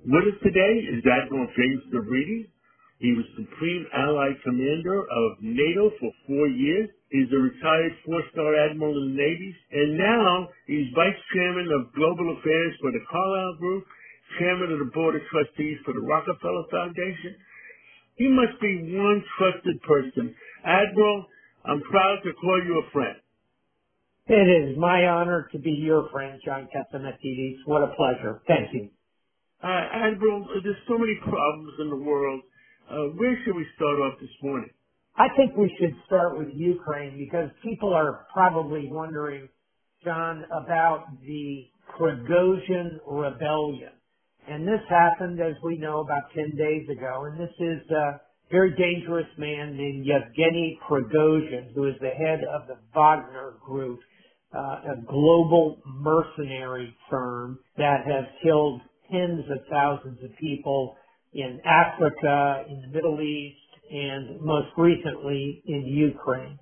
With us today is Admiral James Stavridis. He was Supreme Allied Commander of NATO for four years. He's a retired four-star admiral in the Navy, and now he's Vice Chairman of Global Affairs for the Carlyle Group, Chairman of the Board of Trustees for the Rockefeller Foundation. He must be one trusted person. Admiral, I'm proud to call you a friend. It is my honor to be your friend, John Catsimatidis. What a pleasure. Thank you. Uh, Admiral, there's so many problems in the world. Uh, where should we start off this morning? I think we should start with Ukraine because people are probably wondering, John, about the Prigozhin rebellion. And this happened, as we know, about 10 days ago. And this is a very dangerous man named Yevgeny Prigozhin, who is the head of the Wagner Group, uh, a global mercenary firm that has killed tens of thousands of people in Africa, in the Middle East, and most recently in Ukraine.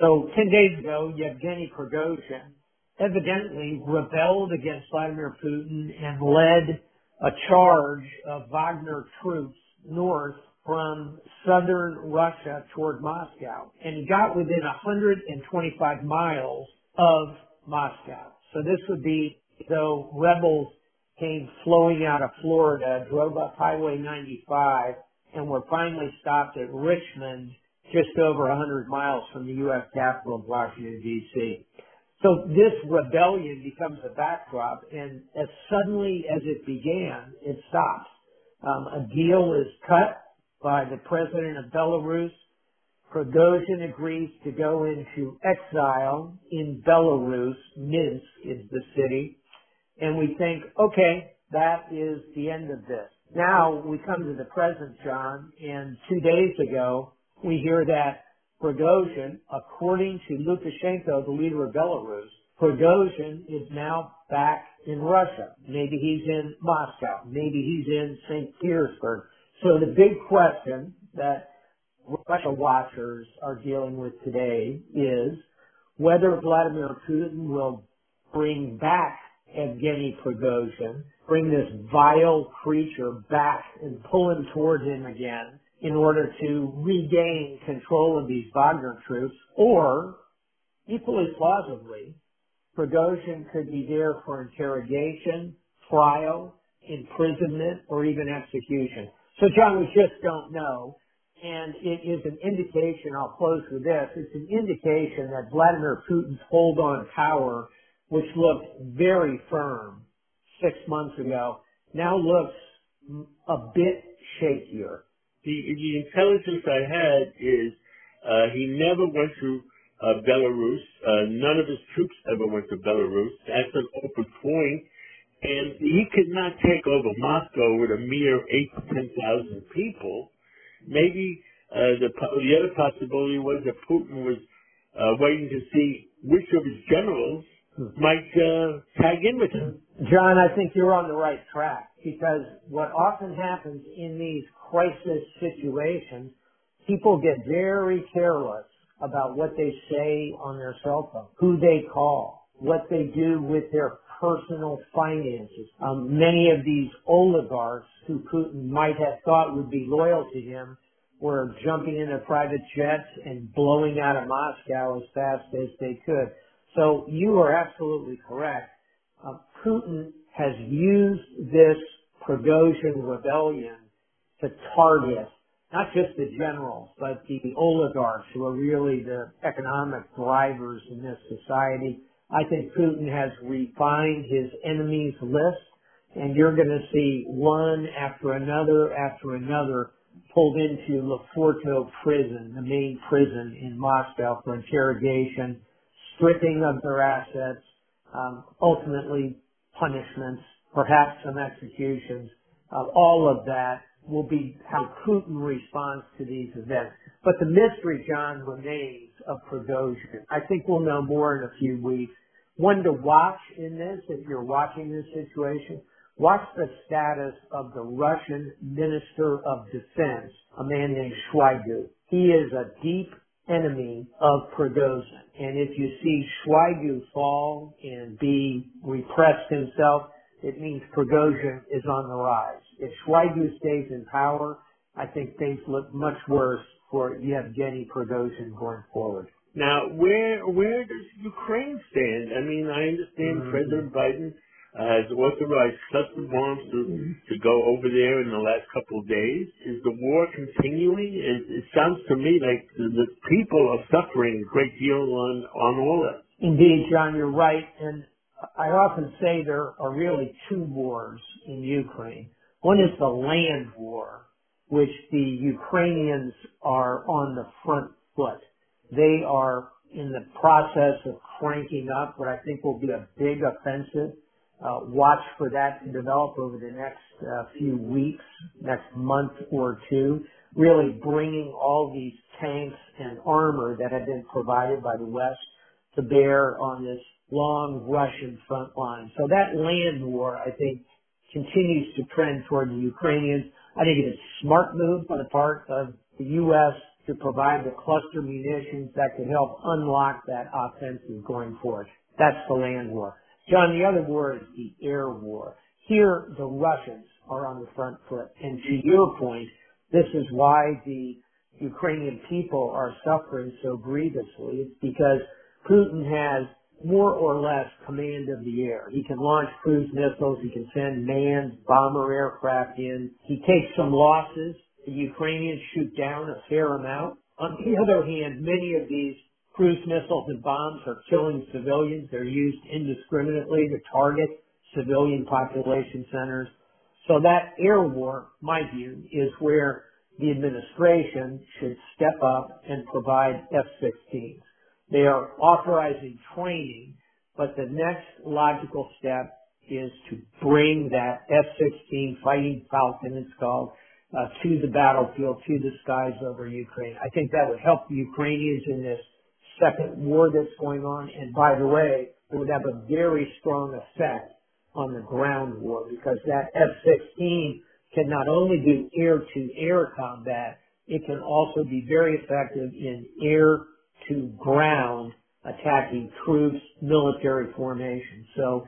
So 10 days ago, Yevgeny Prigozhin evidently rebelled against Vladimir Putin and led a charge of Wagner troops north from southern Russia toward Moscow. And he got within 125 miles of Moscow. So this would be though rebels came flowing out of Florida, drove up Highway 95, and were finally stopped at Richmond, just over 100 miles from the U.S. capital of Washington, D.C. So this rebellion becomes a backdrop, and as suddenly as it began, it stops. Um, a deal is cut by the president of Belarus. Prigozhin agrees to go into exile in Belarus. Minsk is the city and we think, okay, that is the end of this. Now we come to the present, John, and two days ago we hear that Prigozhin, according to Lukashenko, the leader of Belarus, Prigozhin is now back in Russia. Maybe he's in Moscow. Maybe he's in St. Petersburg. So the big question that Russia watchers are dealing with today is whether Vladimir Putin will bring back Evgeny Prigozhin, bring this vile creature back and pull him toward him again in order to regain control of these Wagner troops, or equally plausibly, Prigozhin could be there for interrogation, trial, imprisonment, or even execution. So John, we just don't know. And it is an indication, I'll close with this, it's an indication that Vladimir Putin's hold on power which looked very firm six months ago, now looks a bit shakier. The, the intelligence I had is uh, he never went to uh, Belarus. Uh, none of his troops ever went to Belarus. That's an open point. And he could not take over Moscow with a mere eight to ten thousand people. Maybe uh, the the other possibility was that Putin was uh, waiting to see which of his generals might uh, tag in with him. John, I think you're on the right track because what often happens in these crisis situations, people get very careless about what they say on their cell phone, who they call, what they do with their personal finances. Um, many of these oligarchs who Putin might have thought would be loyal to him were jumping into private jets and blowing out of Moscow as fast as they could. So you are absolutely correct. Uh, Putin has used this Prigozhin rebellion to target not just the generals, but the oligarchs who are really the economic drivers in this society. I think Putin has refined his enemies list, and you're going to see one after another after another pulled into Lefortovo prison, the main prison in Moscow for interrogation stripping of their assets, um, ultimately punishments, perhaps some executions. Uh, all of that will be how Putin responds to these events. But the mystery, John, remains of Prigozhin. I think we'll know more in a few weeks. One to watch in this, if you're watching this situation, watch the status of the Russian Minister of Defense, a man named Shoigu. He is a deep enemy of Prigozhin. And if you see Shoigu fall and be repressed himself, it means Prigozhin is on the rise. If Shoigu stays in power, I think things look much worse for Yevgeny Prigozhin going forward. Now, where where does Ukraine stand? I mean, I understand mm-hmm. President Biden has authorized cluster bombs to to go over there in the last couple of days. Is the war continuing? It, it sounds to me like the, the people are suffering a great deal on on all that. Indeed, John, you're right, and I often say there are really two wars in Ukraine. One is the land war, which the Ukrainians are on the front foot. They are in the process of cranking up what I think will be a big offensive. Uh, watch for that to develop over the next uh, few weeks, next month or two, really bringing all these tanks and armor that have been provided by the West to bear on this long Russian front line. So that land war, I think, continues to trend toward the Ukrainians. I think it's a smart move on the part of the U.S. to provide the cluster munitions that could help unlock that offensive going forward. That's the land war. John, the other war is the air war. Here, the Russians are on the front foot. And to your point, this is why the Ukrainian people are suffering so grievously. It's because Putin has more or less command of the air. He can launch cruise missiles. He can send manned bomber aircraft in. He takes some losses. The Ukrainians shoot down a fair amount. On the other hand, many of these cruise missiles and bombs are killing civilians. They're used indiscriminately to target civilian population centers. So that air war, my view, is where the administration should step up and provide F-16s. They are authorizing training, but the next logical step is to bring that F-16 Fighting Falcon, it's called, uh, to the battlefield, to the skies over Ukraine. I think that would help the Ukrainians in this second war that's going on. And by the way, it would have a very strong effect on the ground war because that F-16 can not only do air-to-air combat, it can also be very effective in air to ground attacking troops, military formations. So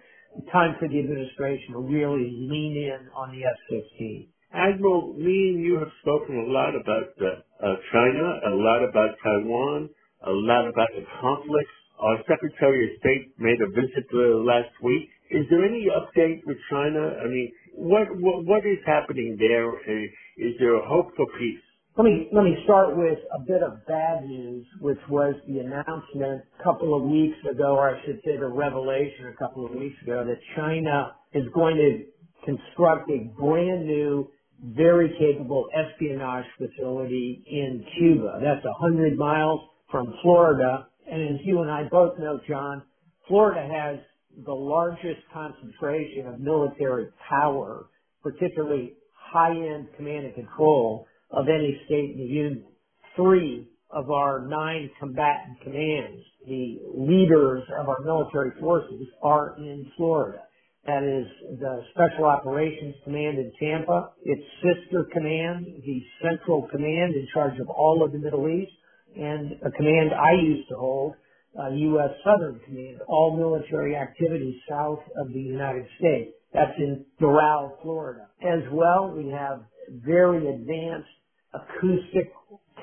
time for the administration to really lean in on the F-15. Admiral, me and you have spoken a lot about uh, China, a lot about Taiwan, a lot about the conflicts. Our Secretary of State made a visit last week. Is there any update with China? I mean, what what, what is happening there? Uh, there a hope for peace? Let me, let me start with a bit of bad news, which was the announcement a couple of weeks ago, or I should say the revelation a couple of weeks ago, that China is going to construct a brand new, very capable espionage facility in Cuba. That's a hundred miles from Florida. And as you and I both know, John, Florida has the largest concentration of military power, particularly high-end command and control of any state in the Union. Three of our nine combatant commands, the leaders of our military forces, are in Florida. That is the Special Operations Command in Tampa, its sister command, the Central Command in charge of all of the Middle East, and a command I used to hold, uh, U.S. Southern Command, all military activities south of the United States. That's in Doral, Florida. As well, we have very advanced acoustic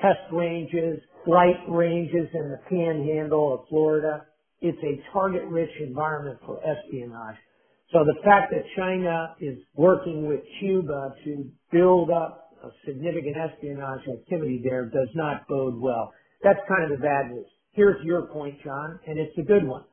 test ranges, flight ranges in the panhandle of Florida. It's a target-rich environment for espionage. So the fact that China is working with Cuba to build up a significant espionage activity there does not bode well. That's kind of the bad news. Here's your point, John, and it's a good one.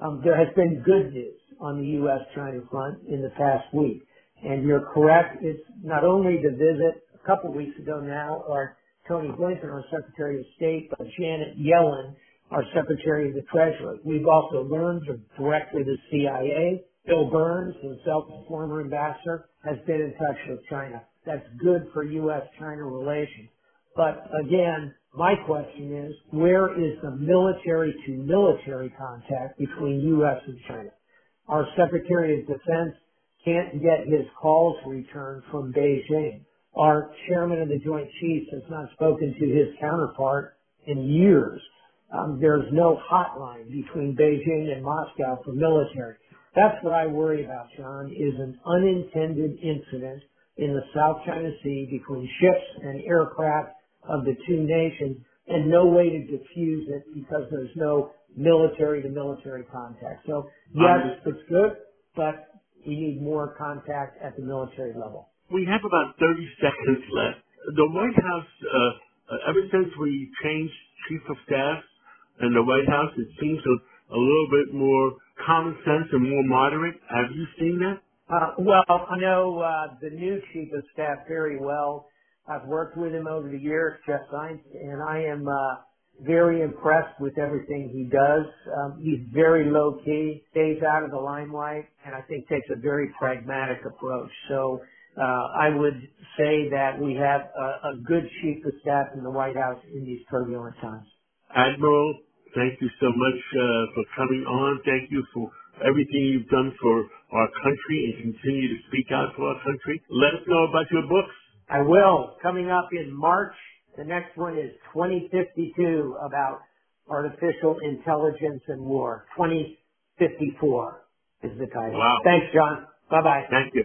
Um, there has been good news on the U.S.-China front in the past week. And you're correct. It's not only the visit a couple weeks ago now, our Tony Blinken, our Secretary of State, but Janet Yellen, our Secretary of the Treasury. We've also learned from directly the CIA, Bill Burns, himself a former ambassador, has been in touch with China. That's good for U.S.-China relations. But again, my question is, where is the military to military contact between U.S. and China? Our Secretary of Defense can't get his calls returned from Beijing. Our chairman of the Joint Chiefs has not spoken to his counterpart in years. Um, there's no hotline between Beijing and Moscow for military. That's what I worry about, John, is an unintended incident in the South China Sea between ships and aircraft of the two nations and no way to diffuse it because there's no military to military contact. So yes, it's good, but we need more contact at the military level. We have about 30 seconds left. The White House, uh, ever since we changed chief of staff in the White House, it seems a, a little bit more common sense and more moderate. Have you seen that? Uh, well, I know uh, the new chief of staff very well. I've worked with him over the years, Jeff Zients, and I am uh, very impressed with everything he does. Um, he's very low key, stays out of the limelight, and I think takes a very pragmatic approach. So uh, I would say that we have a, a good chief of staff in the White House in these turbulent times. Admiral, thank you so much uh, for coming on. Thank you for everything you've done for our country and continue to speak out for our country. Let us know about your books. I will. Coming up in March, the next one is 2052 about artificial intelligence and war. 2054 is the title. Wow. Thanks, John. Bye bye. Thank you.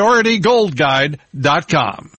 PriorityGoldGuide.com.